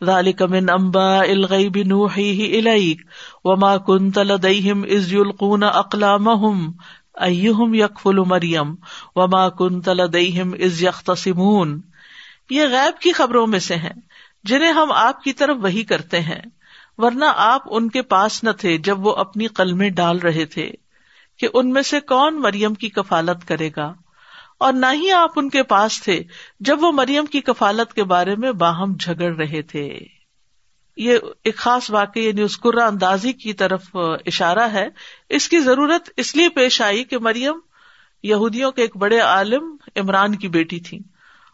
ذالک من انباء الغیب نوحیہ الیک وما کنت لدیہم اذ یلقون اقلامہم ایہم یکفل مریم وما کنت لدیہم اذ یختصمون یہ غیب کی خبروں میں سے ہیں جنہیں ہم آپ کی طرف وہی کرتے ہیں ورنہ آپ ان کے پاس نہ تھے جب وہ اپنی قلمیں ڈال رہے تھے کہ ان میں سے کون مریم کی کفالت کرے گا اور نہ ہی آپ ان کے پاس تھے جب وہ مریم کی کفالت کے بارے میں باہم جھگڑ رہے تھے۔ یہ ایک خاص واقعی یعنی اسکرا اندازی کی طرف اشارہ ہے۔ اس کی ضرورت اس لیے پیش آئی کہ مریم یہودیوں کے ایک بڑے عالم عمران کی بیٹی تھی۔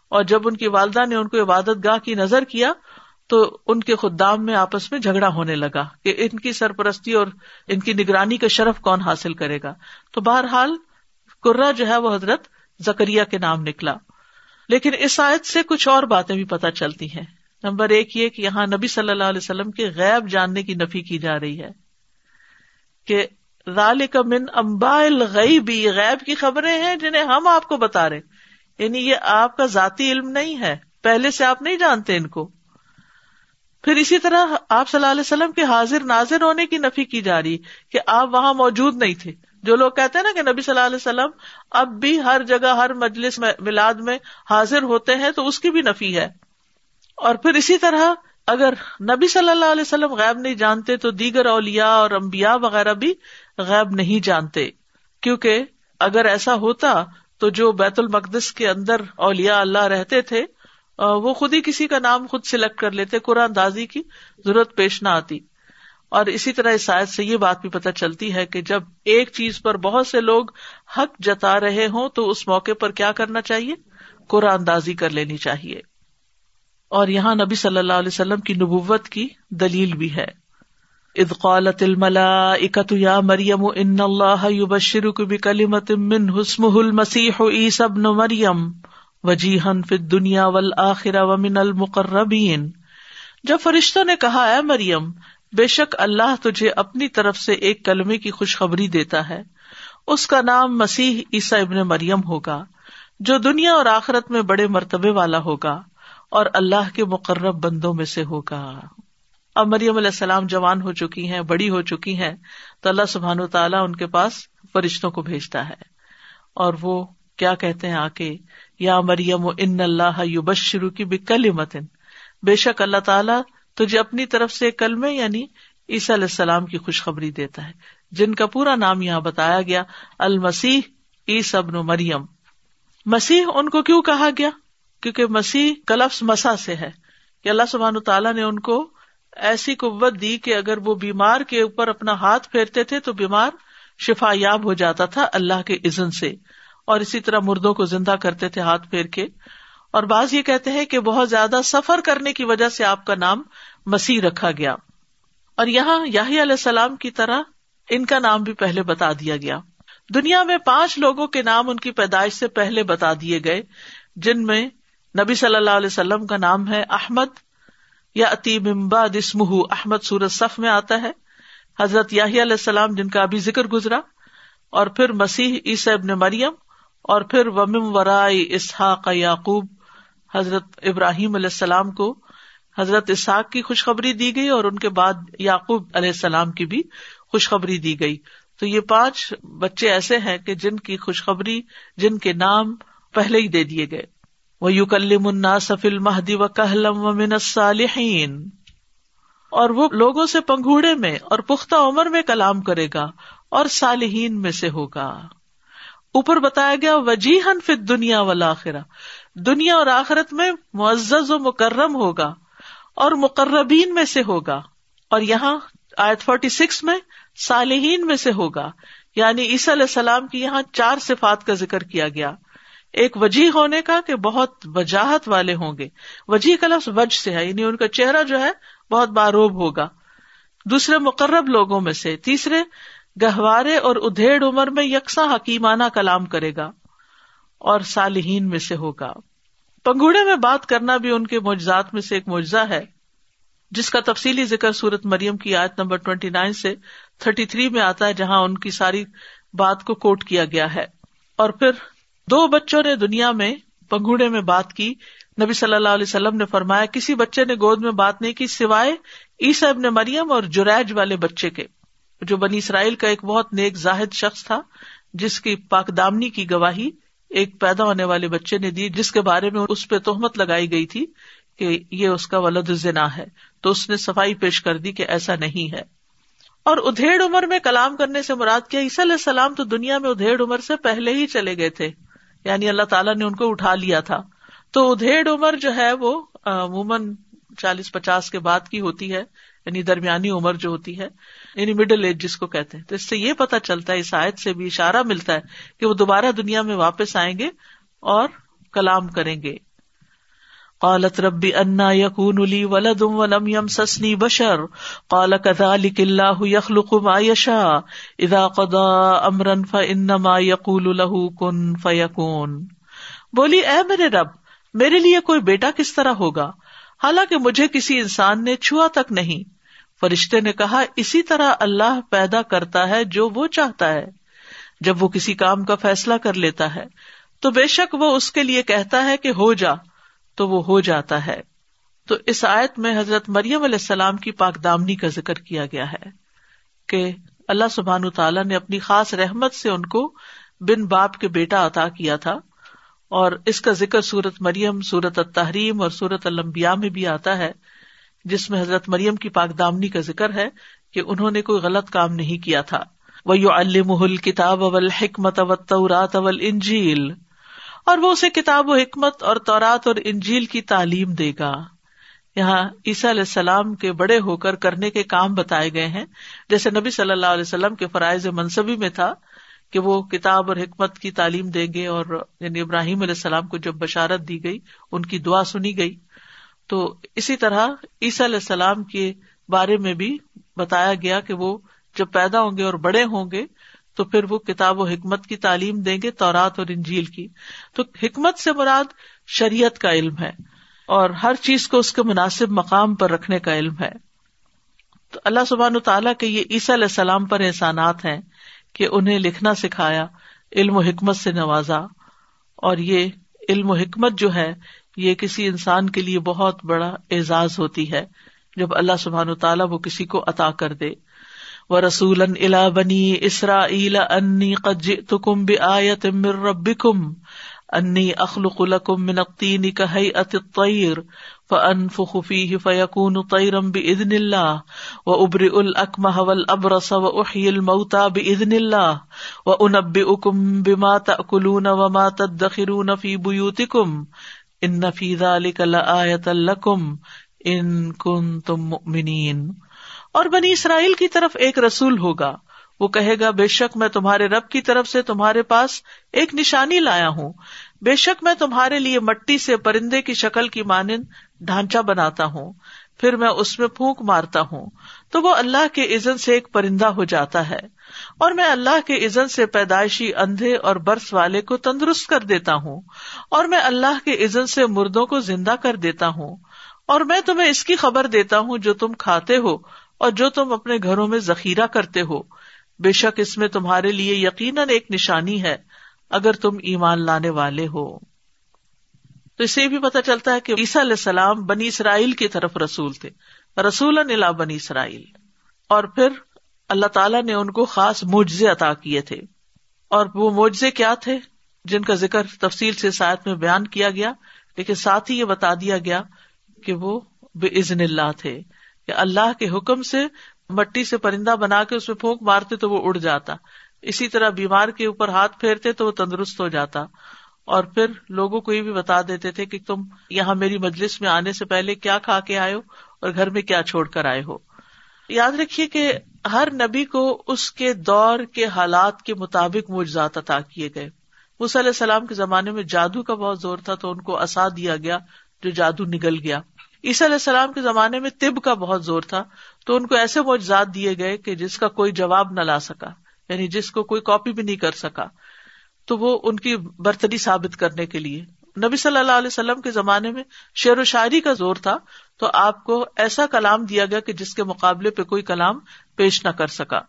اور جب ان کی والدہ نے ان کو عبادت گاہ کی نظر کیا، تو ان کے خدام میں آپس میں جھگڑا ہونے لگا کہ ان کی سرپرستی اور ان کی نگرانی کا شرف کون حاصل کرے گا۔ تو بہرحال کرا جو ہے وہ حضرت زکریہ کے نام نکلا۔ لیکن اس آیت سے کچھ اور باتیں بھی پتہ چلتی ہیں۔ نمبر ایک یہ کہ یہاں نبی صلی اللہ علیہ وسلم کے غیب جاننے کی نفی کی جا رہی ہے۔ کہ رال کا من امبا الغیبی غیب کی خبریں ہیں جنہیں ہم آپ کو بتا رہے یعنی یہ آپ کا ذاتی علم نہیں ہے۔ پہلے سے آپ نہیں جانتے ان کو۔ پھر اسی طرح آپ صلی اللہ علیہ وسلم کے حاضر ناظر ہونے کی نفی کی جا رہی کہ آپ وہاں موجود نہیں تھے۔ جو لوگ کہتے ہیں نا کہ نبی صلی اللہ علیہ وسلم اب بھی ہر جگہ، ہر مجلس میں ملاد میں حاضر ہوتے ہیں تو اس کی بھی نفی ہے۔ اور پھر اسی طرح اگر نبی صلی اللہ علیہ وسلم غیب نہیں جانتے تو دیگر اولیا اور امبیا وغیرہ بھی غیب نہیں جانتے۔ کیونکہ اگر ایسا ہوتا تو جو بیت المقدس کے اندر اولیا اللہ رہتے تھے وہ خود ہی کسی کا نام خود سلیکٹ کر لیتے، قرآن دازی کی ضرورت پیش نہ آتی۔ اور اسی طرح اس شاید سے یہ بات بھی پتہ چلتی ہے کہ جب ایک چیز پر بہت سے لوگ حق جتا رہے ہوں تو اس موقع پر کیا کرنا چاہیے؟ قرآن دازی کر لینی چاہیے۔ اور یہاں نبی صلی اللہ علیہ وسلم کی نبوت کی دلیل بھی ہے۔ ادقالت الملا اکت یا مریم ان اللہ بکلیمت من حسم المسیح عیسی ابن مریم وجیحن فی دنیا ول آخرا ومن المقربین۔ جب فرشتوں نے کہا ہے مریم بے شک اللہ تجھے اپنی طرف سے ایک کلمے کی خوشخبری دیتا ہے۔ اس کا نام مسیح عیسا ابن مریم ہوگا، جو دنیا اور آخرت میں بڑے مرتبے والا ہوگا اور اللہ کے مقرب بندوں میں سے ہوگا۔ اب مریم علیہ السلام جوان ہو چکی ہیں، بڑی ہو چکی ہیں، تو اللہ سبحان و تعالیٰ ان کے پاس فرشتوں کو بھیجتا ہے۔ اور وہ کیا کہتے ہیں آ کے یا مریم، ان اللہ یو بشرو کی بکل متن بے شک اللہ تعالیٰ تجھے اپنی طرف سے کل میں یعنی عیسی علیہ السلام کی خوشخبری دیتا ہے، جن کا پورا نام یہاں بتایا گیا، المسیح ای سبن مریم۔ مسیح ان کو کیوں کہا گیا؟ کیونکہ مسیح کلفس مسا سے ہے۔ کہ اللہ سبحان تعالیٰ نے ان کو ایسی قوت دی کہ اگر وہ بیمار کے اوپر اپنا ہاتھ پھیرتے تھے تو بیمار شفا یاب ہو جاتا تھا اللہ کے عزن سے۔ اور اسی طرح مردوں کو زندہ کرتے تھے ہاتھ پھیر کے۔ اور بعض یہ کہتے ہیں کہ بہت زیادہ سفر کرنے کی وجہ سے آپ کا نام مسیح رکھا گیا۔ اور یہاں یاہی علیہ السلام کی طرح ان کا نام بھی پہلے بتا دیا گیا۔ دنیا میں پانچ لوگوں کے نام ان کی پیدائش سے پہلے بتا دیے گئے، جن میں نبی صلی اللہ علیہ وسلم کا نام ہے احمد، یا اطیب امباد اسمہ، احمد سورت صف میں آتا ہے۔ حضرت یاہی علیہ السلام جن کا ابھی ذکر گزرا، اور پھر مسیح عیسی ابن مریم، اور پھر ومم ورائے اسحاق یعقوب، حضرت ابراہیم علیہ السلام کو حضرت اسحاق کی خوشخبری دی گئی اور ان کے بعد یعقوب علیہ السلام کی بھی خوشخبری دی گئی۔ تو یہ پانچ بچے ایسے ہیں کہ جن کی خوشخبری، جن کے نام پہلے ہی دے دیے گئے۔ وہ یو کلم منا سفل مہدی و کہلم و من اور وہ لوگوں سے پنگوڑے میں اور پختہ عمر میں کلام کرے گا اور صالحین میں سے ہوگا۔ اوپر بتایا گیا وجیحن فت دنیا والا دنیا اور آخرت میں معزز و مکرم ہوگا۔ اور مقربین میں سے ہوگا اور یہاں آیت فورٹی سکس میں صالحین میں سے ہوگا یعنی عیسی علیہ السلام کی یہاں چار صفات کا ذکر کیا گیا ایک وجہ ہونے کا کہ بہت وجاہت والے ہوں گے وجہ کا لفظ وج سے ہے یعنی ان کا چہرہ جو ہے بہت باروب ہوگا۔ دوسرے مقرب لوگوں میں سے، تیسرے گہوارے اور ادھیڑ عمر میں یکساں حکیمانہ کلام کرے گا اور صالحین میں سے ہوگا۔ پنگوڑے میں بات کرنا بھی ان کے معجزات میں سے ایک معجزہ ہے، جس کا تفصیلی ذکر سورت مریم کی آیت نمبر ٹوینٹی نائن سے تھرٹی تھری میں آتا ہے، جہاں ان کی ساری بات کو کوٹ کیا گیا ہے۔ اور پھر دو بچوں نے دنیا میں پنگوڑے میں بات کی۔ نبی صلی اللہ علیہ وسلم نے فرمایا، کسی بچے نے گود میں بات نہیں کی سوائے عیسی ابن مریم اور جریج والے بچے کے، جو بنی اسرائیل کا ایک بہت نیک زاہد شخص تھا، جس کی پاک دامنی کی گواہی ایک پیدا ہونے والے بچے نے دی جس کے بارے میں اس پہ تہمت لگائی گئی تھی کہ یہ اس کا ولد زنا ہے، تو اس نے صفائی پیش کر دی کہ ایسا نہیں ہے۔ اور ادھیڑ عمر میں کلام کرنے سے مراد کیا، عیسی علیہ السلام تو دنیا میں ادھیڑ عمر سے پہلے ہی چلے گئے تھے۔ یعنی اللہ تعالیٰ نے ان کو اٹھا لیا تھا۔ تو ادھیڑ عمر جو ہے وہ عموماً چالیس پچاس کے بعد کی ہوتی ہے یعنی درمیانی عمر جو ہوتی ہے۔ یعنی مڈل ایج جس کو کہتے ہیں۔ تو اس سے یہ پتا چلتا ہے، اس آیت سے بھی اشارہ ملتا ہے کہ وہ دوبارہ دنیا میں واپس آئیں گے اور کلام کریں گے۔ قالت ربی انا یقون علی ولد ولم یم سسنی بشر۔ قال كذلك الله يخلق ما يشاء اذا قضى امرا فانما يقول له كن فيكون بولی، اے میرے رب، میرے لیے کوئی بیٹا کس طرح ہوگا؟ حالانکہ مجھے کسی انسان نے چھوا تک نہیں۔ فرشتے نے کہا، اسی طرح اللہ پیدا کرتا ہے جو وہ چاہتا ہے۔ جب وہ کسی کام کا فیصلہ کر لیتا ہے، تو بے شک وہ اس کے لیے کہتا ہے کہ ہو جا، تو وہ ہو جاتا ہے۔ تو اس آیت میں حضرت مریم علیہ السلام کی پاک دامنی کا ذکر کیا گیا ہے کہ اللہ سبحان تعالیٰ نے اپنی خاص رحمت سے ان کو بن باپ کے بیٹا عطا کیا تھا۔ اور اس کا ذکر سورت مریم، سورت التحریم اور سورت المبیا میں بھی آتا ہے۔ جس میں حضرت مریم کی پاک دامنی کا ذکر ہے کہ انہوں نے کوئی غلط کام نہیں کیا تھا۔ وہ یو المحل کتاب اول حکمت اورات اول انجیل اور وہ اسے کتاب و حکمت اور تورات اور انجیل کی تعلیم دے گا۔ یہاں عیسیٰ علیہ السلام کے بڑے ہو کر کرنے کے کام بتائے گئے ہیں۔ جیسے نبی صلی اللہ علیہ وسلم کے فرائض منصبی میں تھا کہ وہ کتاب اور حکمت کی تعلیم دیں گے اور یعنی ابراہیم علیہ السلام کو جب بشارت دی گئی، ان کی دعا سنی گئی۔ تو اسی طرح عیسی علیہ السلام کے بارے میں بھی بتایا گیا کہ وہ جب پیدا ہوں گے اور بڑے ہوں گے تو پھر وہ کتاب و حکمت کی تعلیم دیں گے، تورات اور انجیل کی۔ تو حکمت سے مراد شریعت کا علم ہے اور ہر چیز کو اس کے مناسب مقام پر رکھنے کا علم ہے۔ تو اللہ سبحان و تعالیٰ کے یہ عیسی علیہ السلام پر احسانات ہیں کہ انہیں لکھنا سکھایا، علم و حکمت سے نوازا اور یہ علم و حکمت جو ہے یہ کسی انسان کے لیے بہت بڑا اعزاز ہوتی ہے جب اللہ سبحان تعالیٰ وہ کسی کو عطا کر دے۔ و رسول الا بنی اسرا انی قج تکم بآت مر ربکم انی اخلق لکم من الطین کہیئت الطیر فانفخ فیہ فیکون طیرم بإذن اللہ و ابرئ الاکمہ والابرس و احیی الموتا بإذن اللہ و بما تأکلون وما تدخرون فی بیوتکم ان فی لکم ان کنتم مؤمنین اور بنی اسرائیل کی طرف ایک رسول ہوگا۔ وہ کہے گا، بے شک میں تمہارے رب کی طرف سے تمہارے پاس ایک نشانی لایا ہوں۔ بے شک میں تمہارے لیے مٹی سے پرندے کی شکل کی مانند ڈھانچہ بناتا ہوں۔ پھر میں اس میں پھونک مارتا ہوں۔ تو وہ اللہ کے عزن سے ایک پرندہ ہو جاتا ہے۔ اور میں اللہ کے عزن سے پیدائشی اندھے اور برس والے کو تندرست کر دیتا ہوں، اور میں اللہ کے عزن سے مردوں کو زندہ کر دیتا ہوں، اور میں تمہیں اس کی خبر دیتا ہوں جو تم کھاتے ہو اور جو تم اپنے گھروں میں ذخیرہ کرتے ہو۔ بے شک اس میں تمہارے لیے یقیناً ایک نشانی ہے اگر تم ایمان لانے والے ہو۔ تو اسے بھی پتا چلتا ہے کہ عیسیٰ علیہ السلام بنی اسرائیل کی طرف رسول تھے رسول بنی اسرائیل۔ اور پھر اللہ تعالیٰ نے ان کو خاص معجزے عطا کیے تھے۔ اور وہ معجزے کیا تھے جن کا ذکر تفصیل سے ساتھ میں بیان کیا گیا، لیکن ساتھ ہی یہ بتا دیا گیا کہ وہ بے عزن اللہ تھے۔ کہ اللہ کے حکم سے مٹی سے پرندہ بنا کے اس میں پھونک مارتے تو وہ اڑ جاتا۔ اسی طرح بیمار کے اوپر ہاتھ پھیرتے تو وہ تندرست ہو جاتا۔ اور پھر لوگوں کو یہ بھی بتا دیتے تھے کہ تم یہاں میری مجلس میں آنے سے پہلے کیا کھا کے آئے ہو اور گھر میں کیا چھوڑ کر آئے ہو۔ یاد رکھیے کہ ہر نبی کو اس کے دور کے حالات کے مطابق مجھات عطا کیے گئے۔ علیہ السلام کے زمانے میں جادو کا بہت زور تھا تو ان کو اصا دیا گیا جو جادو نگل گیا۔ عیسیٰ علیہ السلام کے زمانے میں طب کا بہت زور تھا تو ان کو ایسے معجزات دیے گئے کہ جس کا کوئی جواب نہ لا سکا یعنی جس کو کوئی کاپی بھی نہیں کر سکا۔ تو وہ ان کی برتری ثابت کرنے کے لیے نبی صلی اللہ علیہ وسلم کے زمانے میں شعر و شاعری کا زور تھا، تو آپ کو ایسا کلام دیا گیا کہ جس کے مقابلے پہ کوئی کلام پیش نہ کر سکا۔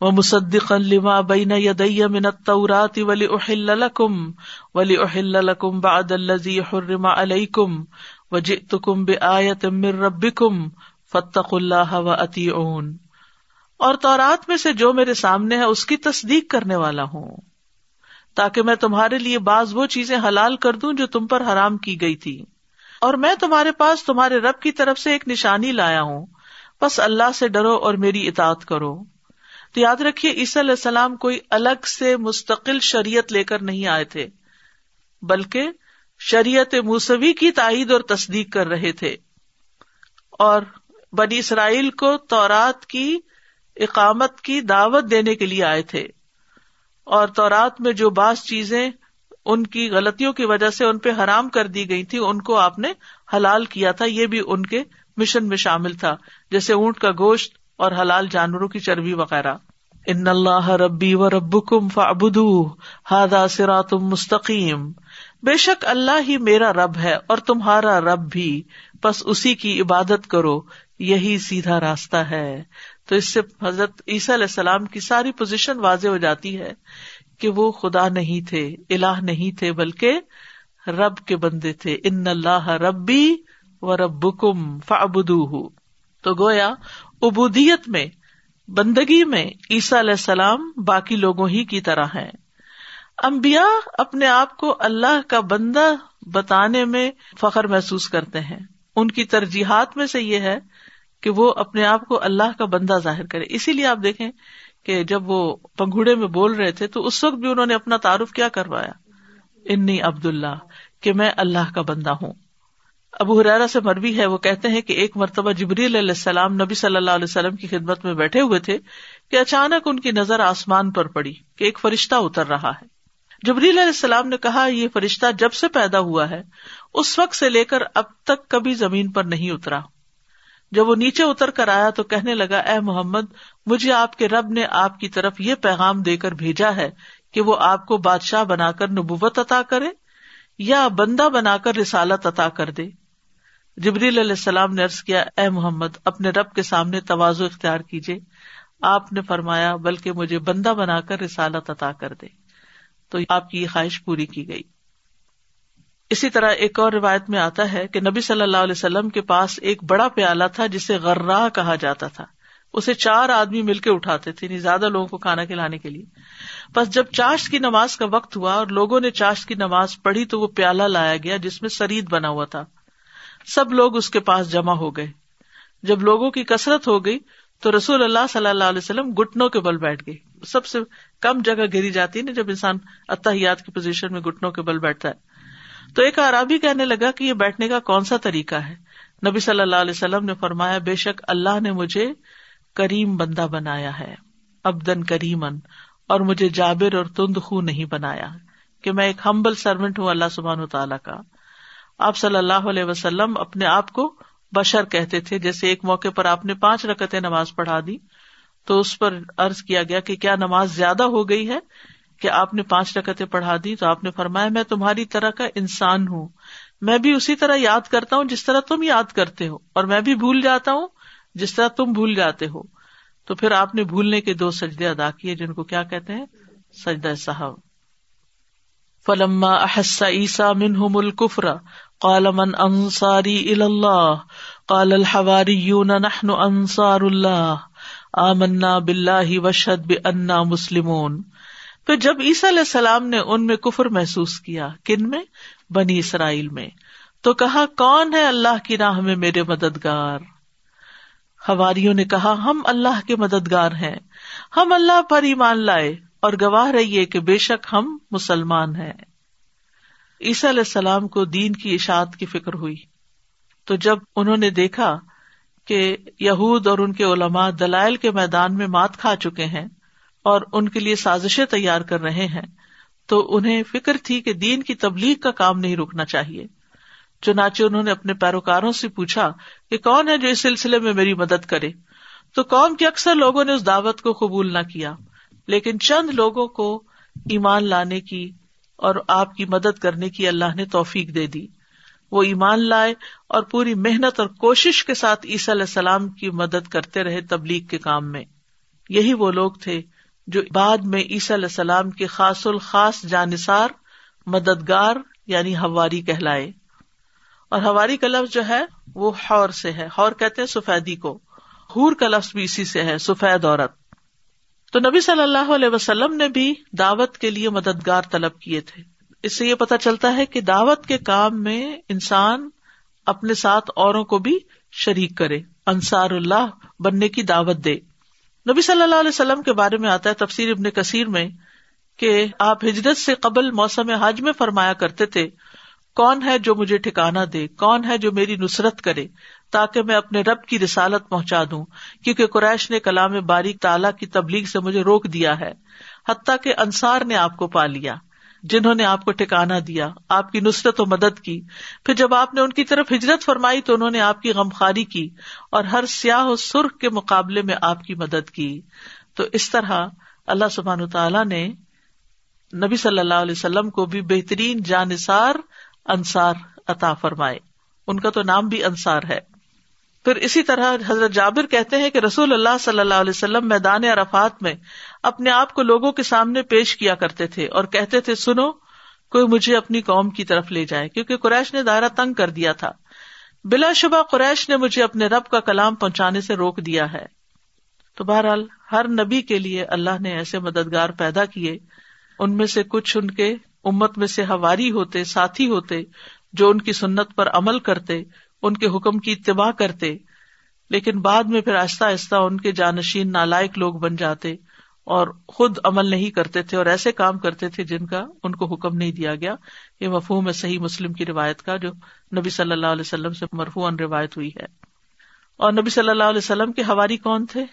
و مصدق لما بین یدی من التورات ولی احل لکم ولی احل لکم بعد الذی حرم علیکم وجئتکم بآیت من ربکم فاتقوا اللہ و اطیعون اور تورات میں سے جو میرے سامنے ہے، اس کی تصدیق کرنے والا ہوں۔ تاکہ میں تمہارے لیے بعض وہ چیزیں حلال کر دوں جو تم پر حرام کی گئی تھی۔ اور میں تمہارے پاس تمہارے رب کی طرف سے ایک نشانی لایا ہوں۔ بس اللہ سے ڈرو اور میری اطاعت کرو۔ تو یاد رکھیے، عیسی علیہ السلام کوئی الگ سے مستقل شریعت لے کر نہیں آئے تھے، بلکہ شریعت موسوی کی تائید اور تصدیق کر رہے تھے۔ اور بنی اسرائیل کو تورات کی اقامت کی دعوت دینے کے لیے آئے تھے۔ اور تورات میں جو بعض چیزیں ان کی غلطیوں کی وجہ سے ان پہ حرام کر دی گئی تھی، ان کو آپ نے حلال کیا تھا، یہ بھی ان کے مشن میں شامل تھا، جیسے اونٹ کا گوشت اور حلال جانوروں کی چربی وغیرہ۔ ان اللہ ربی و رب کم فبدو ہادا سراتم مستقیم۔ بے شک اللہ ہی میرا رب ہے اور تمہارا رب بھی بس اسی کی عبادت کرو، یہی سیدھا راستہ ہے۔ تو اس سے حضرت عیسیٰ علیہ السلام کی ساری پوزیشن واضح ہو جاتی ہے کہ وہ خدا نہیں تھے اللہ نہیں تھے، بلکہ رب کے بندے تھے۔ ان اللہ ربی و رب کم فبدو تو گویا ابودیت میں، بندگی میں عیسیٰ علیہ السلام باقی لوگوں ہی کی طرح ہے امبیا اپنے آپ کو اللہ کا بندہ بتانے میں فخر محسوس کرتے ہیں۔ ان کی ترجیحات میں سے یہ ہے کہ وہ اپنے آپ کو اللہ کا بندہ ظاہر کرے۔ اسی لیے آپ دیکھیں کہ جب وہ پنگوڑے میں بول رہے تھے تو اس وقت بھی انہوں نے اپنا تعارف کیا کروایا۔ انی عبد اللہ کہ میں اللہ کا بندہ ہوں۔ ابو حرارا سے مربی ہے، وہ کہتے ہیں کہ ایک مرتبہ جبری علیہ السلام نبی صلی اللہ علیہ وسلم کی خدمت میں بیٹھے ہوئے تھے کہ اچانک ان کی نظر آسمان پر پڑی کہ ایک فرشتہ اتر رہا ہے۔ جبری علیہ السلام نے کہا، یہ فرشتہ جب سے پیدا ہوا ہے، اس وقت سے لے کر اب تک کبھی زمین پر نہیں اترا۔ جب وہ نیچے اتر کر آیا تو کہنے لگا، اے محمد، مجھے آپ کے رب نے آپ کی طرف یہ پیغام دے کر بھیجا ہے کہ وہ آپ کو بادشاہ بنا کر نبوت عطا کرے یا بندہ بنا کر رسالت عطا کر دے۔ جبریل علیہ السلام نے ارض کیا، اے محمد، اپنے رب کے سامنے توازو اختیار کیجیے آپ نے فرمایا، بلکہ مجھے بندہ بنا کر رسالت عطا کر دے۔ تو آپ کی یہ خواہش پوری کی گئی۔ اسی طرح ایک اور روایت میں آتا ہے کہ نبی صلی اللہ علیہ وسلم کے پاس ایک بڑا پیالہ تھا جسے غرہ کہا جاتا تھا۔ اسے چار آدمی مل کے اٹھاتے تھے یعنی زیادہ لوگوں کو کھانا کھلانے کے لیے۔ بس جب چاشت کی نماز کا وقت ہوا اور لوگوں نے چاشت کی نماز پڑھی تو وہ پیالہ لایا گیا جس میں سرید بنا ہوا تھا۔ سب لوگ اس کے پاس جمع ہو گئے۔ جب لوگوں کی کثرت ہو گئی تو رسول اللہ صلی اللہ علیہ وسلم گٹنوں کے بل بیٹھ گئے۔ سب سے کم جگہ گری جاتی ہے نا جب انسان اتحیات کی پوزیشن میں گٹنوں کے بل بیٹھتا ہے۔ تو ایک عرابی کہنے لگا کہ یہ بیٹھنے کا کون سا طریقہ ہے؟ نبی صلی اللہ علیہ وسلم نے فرمایا، بے شک اللہ نے مجھے کریم بندہ بنایا ہے ابدن کریمن اور مجھے جابر اور تند خو نہیں بنایا، کہ میں ایک ہمبل سروینٹ ہوں اللہ سبحان و تعالیٰ کا۔ آپ صلی اللہ علیہ وسلم اپنے آپ کو بشر کہتے تھے، جیسے ایک موقع پر آپ نے پانچ رکتیں نماز پڑھا دی، تو اس پر ارض کیا گیا کہ کیا نماز زیادہ ہو گئی ہے؟ کہ آپ نے پانچ رکتیں پڑھا دی تو آپ نے فرمایا میں تمہاری طرح کا انسان ہوں۔ میں بھی اسی طرح یاد کرتا ہوں جس طرح تم یاد کرتے ہو اور میں بھی بھول جاتا ہوں جس طرح تم بھول جاتے ہو۔ تو پھر آپ نے بھولنے کے دو سجدے ادا کیے جن کو کیا کہتے ہیں؟ سجدہ صاحب فلما احس عیسا منہم الکفر، قال من انصاری اللہ قال الحواریون نحن انصار اللہ، آمنا باللہ وشد بأننا مسلمون۔ پھر جب عیسیٰ علیہ السلام نے ان میں کفر محسوس کیا، کن میں؟ بنی اسرائیل میں۔ تو کہا، کون ہے اللہ کی راہ میں میرے مددگار؟ ہواریوں نے کہا، ہم اللہ کے مددگار ہیں۔ ہم اللہ پر ایمان لائے اور گواہ رہیے کہ بے شک ہم مسلمان ہیں۔ عیسی علیہ السلام کو دین کی اشاعت کی فکر ہوئی۔ تو جب انہوں نے دیکھا کہ یہود اور ان کے علماء دلائل کے میدان میں مات کھا چکے ہیں اور ان کے لیے سازشیں تیار کر رہے ہیں، تو انہیں فکر تھی کہ دین کی تبلیغ کا کام نہیں رکنا چاہیے۔ چنانچہ انہوں نے اپنے پیروکاروں سے پوچھا کہ کون ہے جو اس سلسلے میں میری مدد کرے؟ تو قوم کے اکثر لوگوں نے اس دعوت کو قبول نہ کیا، لیکن چند لوگوں کو ایمان لانے کی اور آپ کی مدد کرنے کی اللہ نے توفیق دے دی۔ وہ ایمان لائے اور پوری محنت اور کوشش کے ساتھ عیسی علیہ السلام کی مدد کرتے رہے تبلیغ کے کام میں۔ یہی وہ لوگ تھے جو بعد میں عیسی علیہ السلام کے خاص الخاص جانصار مددگار یعنی ہواری کہلائے۔ اور ہواری کا لفظ جو ہے، وہ ہور سے ہے۔ ہور کہتے ہیں سفیدی کو۔ ہور کا لفظ بھی اسی سے ہے، سفید عورت۔ تو نبی صلی اللہ علیہ وسلم نے بھی دعوت کے لیے مددگار طلب کیے تھے۔ اس سے یہ پتا چلتا ہے کہ دعوت کے کام میں انسان اپنے ساتھ اوروں کو بھی شریک کرے، انصار اللہ بننے کی دعوت دے۔ نبی صلی اللہ علیہ وسلم کے بارے میں آتا ہے تفسیر ابن کثیر میں کہ آپ ہجرت سے قبل موسم حج میں فرمایا کرتے تھے، کون ہے جو مجھے ٹھکانا دے؟ کون ہے جو میری نصرت کرے تاکہ میں اپنے رب کی رسالت پہنچا دوں؟ کیونکہ قریش نے کلام باریک تالا کی تبلیغ سے مجھے روک دیا ہے، حتیٰ کہ انصار نے آپ کو پا لیا۔ جنہوں نے آپ کو ٹھکانا دیا، آپ کی نصرت و مدد کی۔ پھر جب آپ نے ان کی طرف ہجرت فرمائی تو انہوں نے آپ کی غمخاری کی اور ہر سیاح و سرخ کے مقابلے میں آپ کی مدد کی۔ تو اس طرح اللہ سبحان تعالیٰ نے نبی صلی اللہ علیہ وسلم کو بھی بہترین جانصار انصار عطا فرمائے۔ ان کا تو نام بھی انصار ہے۔ پھر اسی طرح حضرت جابر کہتے ہیں کہ رسول اللہ صلی اللہ علیہ وسلم میدان عرفات میں اپنے آپ کو لوگوں کے سامنے پیش کیا کرتے تھے اور کہتے تھے، سنو، کوئی مجھے اپنی قوم کی طرف لے جائے، کیونکہ قریش نے دائرہ تنگ کر دیا تھا۔ بلا شبہ قریش نے مجھے اپنے رب کا کلام پہنچانے سے روک دیا ہے۔ تو بہرحال، ہر نبی کے لیے اللہ نے ایسے مددگار پیدا کیے، ان میں سے کچھ ان کے امت میں سے ہواری ہوتے، ساتھی ہوتے، جو ان کی سنت پر عمل کرتے ان کے حکم کی اتباع کرتے، لیکن بعد میں پھر آہستہ آہستہ ان کے جانشین نالائق لوگ بن جاتے اور خود عمل نہیں کرتے تھے اور ایسے کام کرتے تھے جن کا ان کو حکم نہیں دیا گیا۔ یہ مفہوم ہے صحیح مسلم کی روایت کا، جو نبی صلی اللہ علیہ وسلم سے مرفوع روایت ہوئی ہے۔ اور نبی صلی اللہ علیہ وسلم کے ہواری کون تھے؟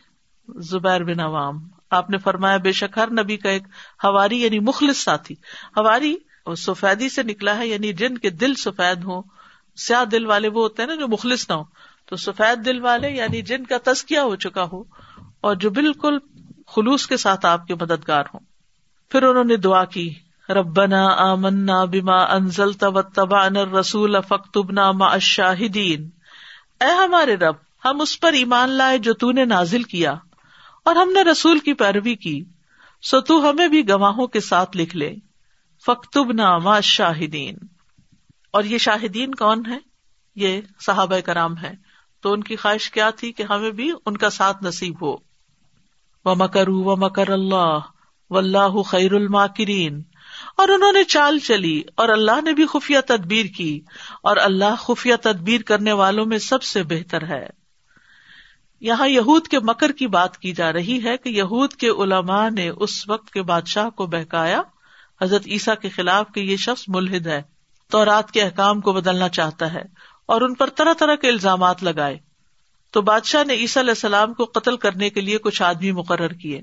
زبیر بن عوام۔ آپ نے فرمایا، بے شک ہر نبی کا ایک ہواری یعنی مخلص ساتھی۔ ہواری سفیدی سے نکلا ہے یعنی جن کے دل سفید ہوں سیاہ دل والے وہ ہوتے ہیں نا جو مخلص نہ ہو تو سفید دل والے یعنی جن کا تسکیا ہو چکا ہو اور جو بالکل خلوص کے ساتھ آپ کے مددگار ہوں۔ پھر انہوں نے دعا کی، ربنا آمنا بما انزل تبا رسول فختبنا ما شاہدین اے ہمارے رب، ہم اس پر ایمان لائے جو تو نے نازل کیا اور ہم نے رسول کی پیروی کی۔ سو تو ہمیں بھی گواہوں کے ساتھ لکھ لے۔ فختب ناما شاہدین اور یہ شاہدین کون ہے یہ صحابہ کرام ہے تو ان کی خواہش کیا تھی کہ ہمیں بھی ان کا ساتھ نصیب ہو؟ و مکر و مکر اللہ و اللہ خیر الماکرین اور انہوں نے چال چلی اور اللہ نے بھی خفیہ تدبیر کی اور اللہ خفیہ تدبیر کرنے والوں میں سب سے بہتر ہے۔ یہاں یہود کے مکر کی بات کی جا رہی ہے کہ یہود کے علماء نے اس وقت کے بادشاہ کو بہکایا۔ حضرت عیسیٰ کے خلاف کہ یہ شخص ملحد ہے۔ تو رات کے احکام کو بدلنا چاہتا ہے اور ان پر طرح طرح کے الزامات لگائے۔ تو بادشاہ نے عیسیٰ علیہ السلام کو قتل کرنے کے لیے کچھ آدمی مقرر کیے۔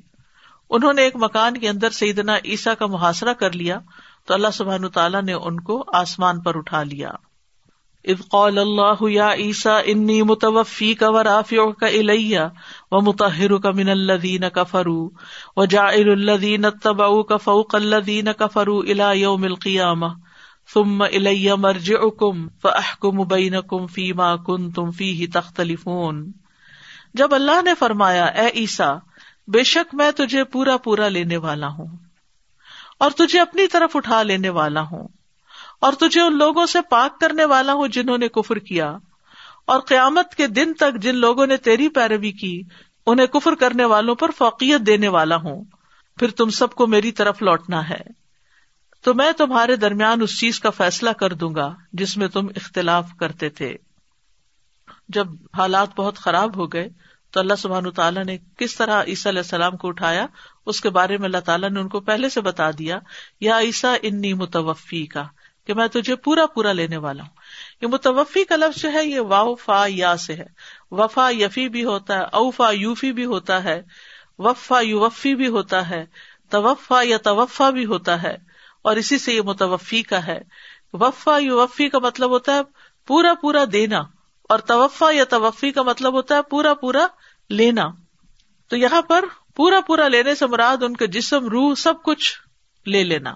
انہوں نے ایک مکان کے اندر سیدنا عیسیٰ کا محاصرہ کر لیا۔ تو اللہ سبحان تعالیٰ نے ان کو آسمان پر اٹھا لیا۔ اذ قال اللہ یا عیسیٰ، انی متوفی کا ورافع کا الیہ و متحر کا من الذین کفروا و جائل الذین اتبعوا کا فوق الذین کفروا الى یوم القیامہ۔ ثم الی مرجعکم فاحکم بینکم فیما کنتم فیہ تختلفون۔ جب اللہ نے فرمایا، اے عیسیٰ، بے شک میں تجھے پورا پورا لینے والا ہوں اور تجھے اپنی طرف اٹھا لینے والا ہوں اور تجھے ان لوگوں سے پاک کرنے والا ہوں جنہوں نے کفر کیا اور قیامت کے دن تک جن لوگوں نے تیری پیروی کی، انہیں کفر کرنے والوں پر فوقیت دینے والا ہوں۔ پھر تم سب کو میری طرف لوٹنا ہے۔ تو میں تمہارے درمیان اس چیز کا فیصلہ کر دوں گا جس میں تم اختلاف کرتے تھے۔ جب حالات بہت خراب ہو گئے تو اللہ سبحان تعالیٰ نے کس طرح عیسیٰ علیہ السلام کو اٹھایا، اس کے بارے میں اللہ تعالیٰ نے ان کو پہلے سے بتا دیا، یا عیسیٰ انی متوفی کا کہ میں تجھے پورا پورا لینے والا ہوں۔ یہ متوفی کا لفظ جو ہے، یہ واؤ فا یا سے ہے۔ وفا یفی بھی ہوتا ہے اوفا یوفی بھی ہوتا ہے، وفا یو وفی بھی ہوتا ہے، توفا یا توفا بھی ہوتا ہے۔ اور اسی سے یہ متوفی کا ہے۔ وفا یو وفی کا مطلب ہوتا ہے پورا پورا دینا، اور توفا یا توفی کا مطلب ہوتا ہے پورا پورا لینا۔ تو یہاں پر پورا پورا لینے سے مراد ان کے جسم، روح سب کچھ لے لینا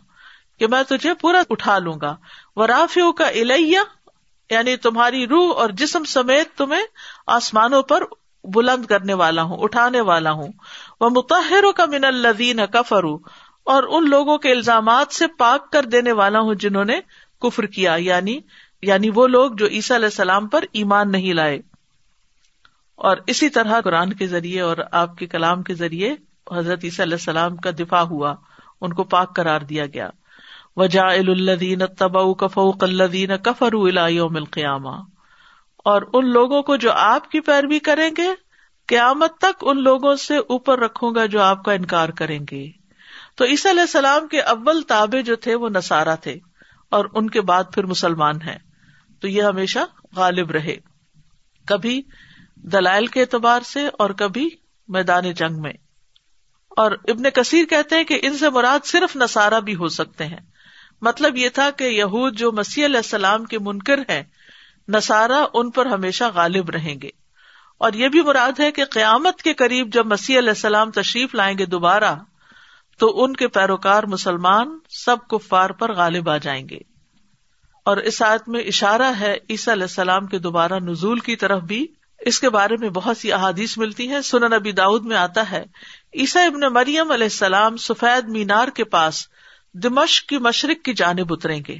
کہ میں تجھے پورا اٹھا لوں گا۔ وہ رافیو کا الیہ یعنی تمہاری روح اور جسم سمیت تمہیں آسمانوں پر بلند کرنے والا ہوں، اٹھانے والا ہوں۔ وہ متحر کا من الدین کفرو اور ان لوگوں کے الزامات سے پاک کر دینے والا ہوں جنہوں نے کفر کیا یعنی یعنی وہ لوگ جو عیسیٰ علیہ السلام پر ایمان نہیں لائے۔ اور اسی طرح قرآن کے ذریعے اور آپ کے کلام کے ذریعے حضرت عیسیٰ علیہ السلام کا دفاع ہوا، ان کو پاک قرار دیا گیا۔ وجا الدین تبا کفوق الدین کفر یوم القیامہ اور ان لوگوں کو جو آپ کی پیروی کریں گے، قیامت تک ان لوگوں سے اوپر رکھوں گا جو آپ کا انکار کریں گے۔ تو عیسی علیہ السلام کے اول تابے جو تھے وہ نسارا تھے اور ان کے بعد پھر مسلمان ہیں۔ تو یہ ہمیشہ غالب رہے۔ کبھی دلائل کے اعتبار سے اور کبھی میدان جنگ میں۔ اور ابن کثیر کہتے ہیں کہ ان سے مراد صرف نسارا بھی ہو سکتے ہیں۔ مطلب یہ تھا کہ یہود جو مسیح علیہ السلام کے منکر ہیں نسارا ان پر ہمیشہ غالب رہیں گے۔ اور یہ بھی مراد ہے کہ قیامت کے قریب جب مسیح علیہ السلام تشریف لائیں گے دوبارہ تو ان کے پیروکار مسلمان سب کفار پر غالب آ جائیں گے۔ اور اس آیت میں اشارہ ہے، عیسیٰ علیہ السلام کے دوبارہ نزول کی طرف بھی۔ اس کے بارے میں بہت سی احادیث ملتی ہیں۔ سن نبی داؤد میں آتا ہے، عیسیٰ ابن مریم علیہ السلام سفید مینار کے پاس دمشق کی مشرق کی جانب اتریں گے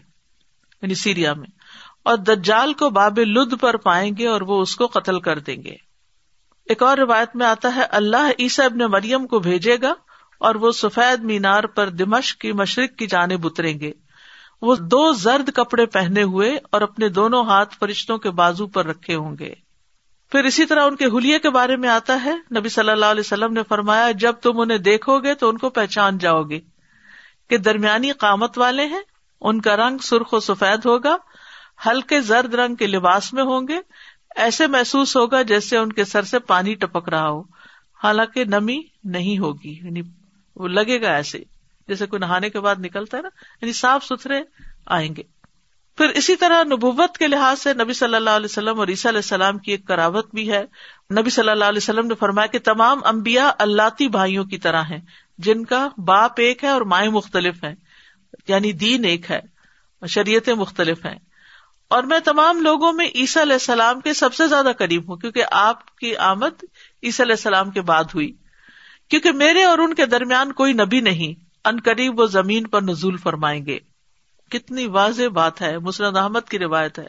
یعنی سیریا میں، اور دجال کو باب لد پر پائیں گے اور وہ اس کو قتل کر دیں گے۔ ایک اور روایت میں آتا ہے، اللہ عیسیٰ ابن مریم کو بھیجے گا اور وہ سفید مینار پر دمشق کی مشرق کی جانب اتریں گے۔ وہ دو زرد کپڑے پہنے ہوئے اور اپنے دونوں ہاتھ فرشتوں کے بازو پر رکھے ہوں گے۔ پھر اسی طرح ان کے حلیے کے بارے میں آتا ہے۔ نبی صلی اللہ علیہ وسلم نے فرمایا، جب تم انہیں دیکھو گے تو ان کو پہچان جاؤ گے کہ درمیانی قامت والے ہیں۔ ان کا رنگ سرخ و سفید ہوگا، ہلکے زرد رنگ کے لباس میں ہوں گے۔ ایسے محسوس ہوگا جیسے ان کے سر سے پانی ٹپک رہا ہو۔ حالانکہ نمی نہیں ہوگی یعنی وہ لگے گا ایسے جیسے کوئی نہانے کے بعد نکلتا ہے نا یعنی صاف ستھرے آئیں گے۔ پھر اسی طرح نبوت کے لحاظ سے نبی صلی اللہ علیہ وسلم اور عیسیٰ علیہ السلام کی ایک کراوت بھی ہے۔ نبی صلی اللہ علیہ وسلم نے فرمایا کہ تمام امبیا اللہ بھائیوں کی طرح ہیں۔ جن کا باپ ایک ہے اور مائیں مختلف ہیں۔ یعنی دین ایک ہے۔ شریعتیں مختلف ہیں۔ اور میں تمام لوگوں میں عیسیٰ علیہ السلام کے سب سے زیادہ قریب ہوں، کیونکہ آپ کی آمد عیسیٰ علیہ السلام کے بعد ہوئی۔ کیونکہ میرے اور ان کے درمیان کوئی نبی نہیں۔ ان قریب وہ زمین پر نزول فرمائیں گے۔ کتنی واضح بات ہے۔ مسرد احمد کی روایت ہے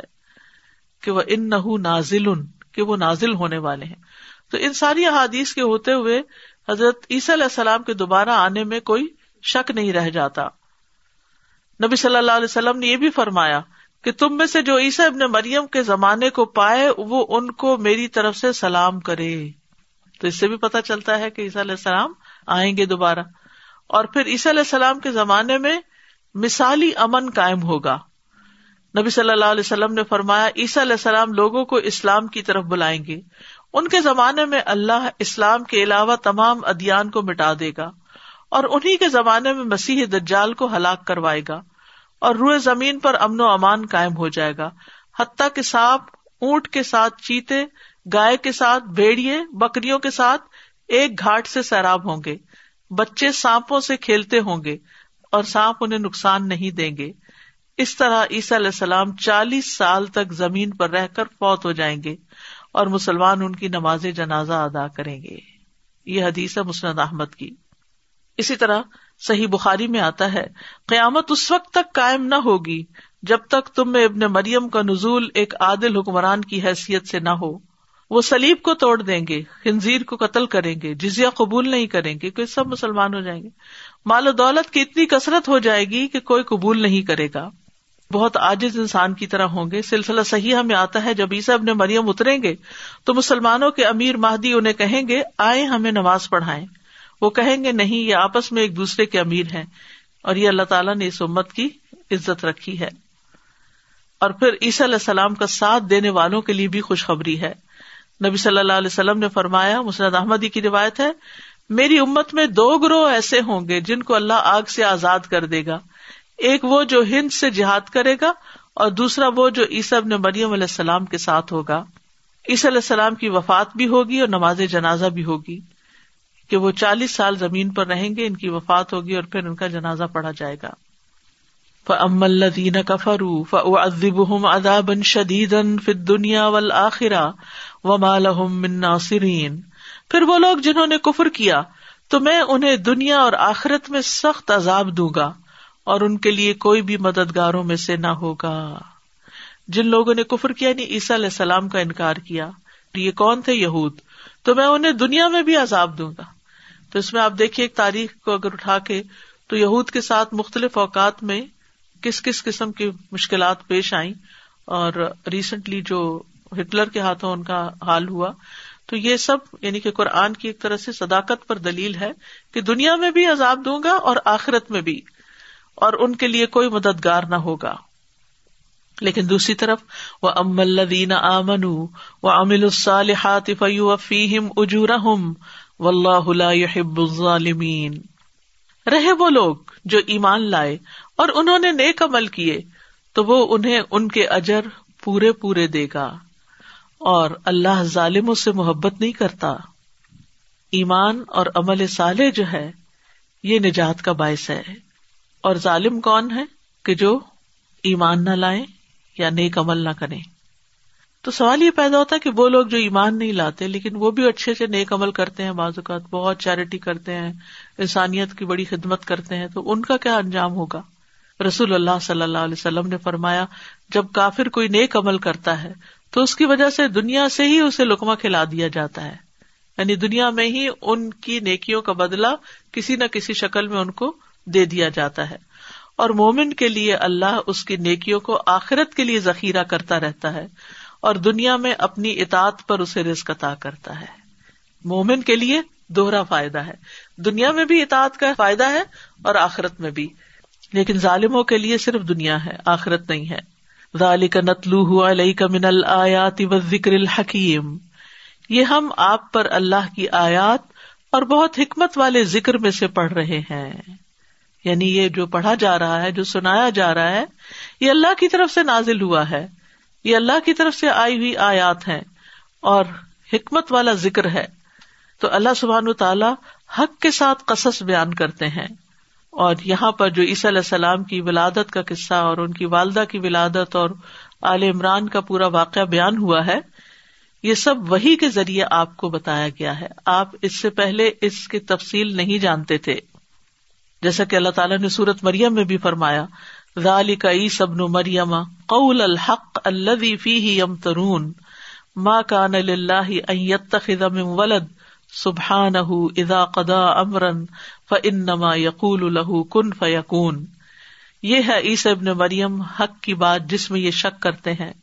کہ وہ ان نہ نازل کہ وہ نازل ہونے والے ہیں۔ تو ان ساری احادیث کے ہوتے ہوئے حضرت عیسی علیہ السلام کے دوبارہ آنے میں کوئی شک نہیں رہ جاتا۔ نبی صلی اللہ علیہ وسلم نے یہ بھی فرمایا کہ تم میں سے جو عیسیٰ ابن مریم کے زمانے کو پائے، وہ ان کو میری طرف سے سلام کرے۔ تو اس سے بھی پتا چلتا ہے کہ عیسیٰ علیہ السلام آئیں گے دوبارہ۔ اور پھر عیسیٰ علیہ السلام کے زمانے میں مثالی امن قائم ہوگا۔ نبی صلی اللہ علیہ وسلم نے فرمایا، عیسیٰ علیہ السلام لوگوں کو اسلام کی طرف بلائیں گے۔ ان کے زمانے میں اللہ اسلام کے علاوہ تمام ادیان کو مٹا دے گا۔ اور انہیں کے زمانے میں مسیح دجال کو ہلاک کروائے گا۔ اور روئے زمین پر امن و امان قائم ہو جائے گا۔ حتیٰ کے سانپ اونٹ کے ساتھ چیتے گائے کے ساتھ، بھیڑیے، بکریوں کے ساتھ ایک گھاٹ سے سیراب ہوں گے۔ بچے سانپوں سے کھیلتے ہوں گے اور سانپ انہیں نقصان نہیں دیں گے۔ اس طرح عیسیٰ علیہ السلام چالیس سال تک زمین پر رہ کر فوت ہو جائیں گے اور مسلمان ان کی نماز جنازہ ادا کریں گے۔ یہ حدیث ہے مسند احمد کی۔ اسی طرح صحیح بخاری میں آتا ہے، قیامت اس وقت تک قائم نہ ہوگی جب تک تم میں ابن مریم کا نزول ایک عادل حکمران کی حیثیت سے نہ ہو۔ وہ سلیب کو توڑ دیں گے، خنزیر کو قتل کریں گے جزیا قبول نہیں کریں گے، کوئی سب مسلمان ہو جائیں گے۔ مال و دولت کی اتنی کثرت ہو جائے گی کہ کوئی قبول نہیں کرے گا۔ بہت عاجز انسان کی طرح ہوں گے۔ سلسلہ صحیح ہمیں آتا ہے، جب عیسا اپنے مریم اتریں گے تو مسلمانوں کے امیر مہدی انہیں کہیں گے، آئے ہمیں نماز پڑھائیں۔ وہ کہیں گے، نہیں، یہ آپس میں ایک دوسرے کے امیر ہیں۔ اور یہ اللہ تعالیٰ نے اس امت کی عزت رکھی ہے۔ اور پھر عیسی علیہ السلام کا ساتھ دینے والوں کے لیے بھی خوشخبری ہے۔ نبی صلی اللہ علیہ وسلم نے فرمایا مسرد احمدی کی روایت ہے، میری امت میں دو گروہ ایسے ہوں گے جن کو اللہ آگ سے آزاد کر دے گا۔ ایک وہ جو ہند سے جہاد کرے گا اور دوسرا وہ جو عیسب نے مریم علیہ السلام کے ساتھ ہوگا۔ عیسی علیہ السلام کی وفات بھی ہوگی اور نماز جنازہ بھی ہوگی۔ کہ وہ چالیس سال زمین پر رہیں گے، ان کی وفات ہوگی اور پھر ان کا جنازہ پڑھا جائے گا۔ فَأَمَّا الَّذِينَ كَفَرُوا فَأُعَذِّبُهُمْ عَذَابًا شَدِيدًا فِي الدُّنْيَا وَالْآخِرَةِ وَمَا لَهُم مِّن نَّاصِرِينَ۔ پھر وہ لوگ جنہوں نے کفر کیا، تو میں انہیں دنیا اور آخرت میں سخت عذاب دوں گا اور ان کے لیے کوئی بھی مددگاروں میں سے نہ ہوگا۔ جن لوگوں نے کفر کیا یعنی عیسیٰ علیہ السلام کا انکار کیا یہ کون تھے؟ یہود۔ تو میں انہیں دنیا میں بھی عذاب دوں گا۔ تو اس میں آپ دیکھیے، ایک تاریخ کو اگر اٹھا کے، تو یہود کے ساتھ مختلف اوقات میں کس کس قسم کی مشکلات پیش آئیں اور ریسنٹلی جو ہٹلر کے ہاتھوں ان کا حال ہوا، تو یہ سب یعنی کہ قرآن کی ایک طرح سے صداقت پر دلیل ہے کہ دنیا میں بھی عذاب دوں گا اور آخرت میں بھی، اور ان کے لیے کوئی مددگار نہ ہوگا۔ لیکن دوسری طرف وہ ام الدین آمن و امل الصالحات فیم اجورہم و اللہ يحب الظالمین رہے وہ لوگ جو ایمان لائے اور انہوں نے نیک عمل کیے، تو وہ انہیں ان کے اجر پورے پورے دے گا۔ اور اللہ ظالموں سے محبت نہیں کرتا۔ ایمان اور عمل صالح جو ہے، یہ نجات کا باعث ہے۔ اور ظالم کون ہے کہ جو ایمان نہ لائے یا نیک عمل نہ کرے تو سوال یہ پیدا ہوتا ہے کہ وہ لوگ جو ایمان نہیں لاتے، لیکن وہ بھی اچھے سے نیک عمل کرتے ہیں، بعض اوقات بہت چیریٹی کرتے ہیں، انسانیت کی بڑی خدمت کرتے ہیں، تو ان کا کیا انجام ہوگا؟ رسول اللہ صلی اللہ علیہ وسلم نے فرمایا، جب کافر کوئی نیک عمل کرتا ہے، تو اس کی وجہ سے دنیا سے ہی اسے لکما کھلا دیا جاتا ہے۔ یعنی دنیا میں ہی ان کی نیکیوں کا بدلا کسی نہ کسی شکل میں ان کو دے دیا جاتا ہے۔ اور مومن کے لیے اللہ اس کی نیکیوں کو آخرت کے لیے ذخیرہ کرتا رہتا ہے اور دنیا میں اپنی اطاعت پر اسے رزق عطا کرتا ہے۔ مومن کے لیے دوہرا فائدہ ہے۔ دنیا میں بھی اطاعت کا فائدہ ہے اور آخرت میں بھی۔ لیکن ظالموں کے لیے صرف دنیا ہے، آخرت نہیں ہے۔ ذالک نتلو علیہ کا من الآیات و ذکر الحکیم۔ یہ ہم آپ پر اللہ کی آیات اور بہت حکمت والے ذکر میں سے پڑھ رہے ہیں۔ یعنی یہ جو پڑھا جا رہا ہے، جو سنایا جا رہا ہے، یہ اللہ کی طرف سے نازل ہوا ہے۔ یہ اللہ کی طرف سے آئی ہوئی آیات ہے اور حکمت والا ذکر ہے۔ تو اللہ سبحان تعالی حق کے ساتھ قصص بیان کرتے ہیں۔ اور یہاں پر جو عیسی علیہ السلام کی ولادت کا قصہ اور ان کی والدہ کی ولادت اور عال عمران کا پورا واقعہ بیان ہوا ہے، یہ سب وہی کے ذریعے آپ کو بتایا گیا ہے۔ آپ اس سے پہلے اس کی تفصیل نہیں جانتے تھے۔ جیسا کہ اللہ تعالیٰ نے سورت مریم میں بھی فرمایا ذالی کا ای سبن مریم قول الحق اللہ فی یم ترون ماں کان اللہ ولد سبحان ادا قدا امرن ف انما یقول الہ کن فیقون یہ ہے عیسی ابن مریم حق کی بات جس میں یہ شک کرتے ہیں۔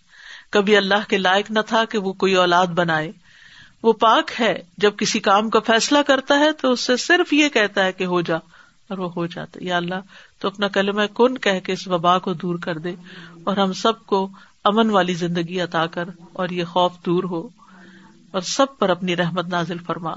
کبھی اللہ کے لائق نہ تھا کہ وہ کوئی اولاد بنائے۔ وہ پاک ہے۔ جب کسی کام کا فیصلہ کرتا ہے تو اس سے صرف یہ کہتا ہے کہ ہو جا۔ اور وہ ہو جاتا یا اللہ، تو اپنا کلم کن کہہ کے اس وبا کو دور کر دے اور ہم سب کو امن والی زندگی عطا کر اور یہ خوف دور ہو۔ اور سب پر اپنی رحمت نازل فرما۔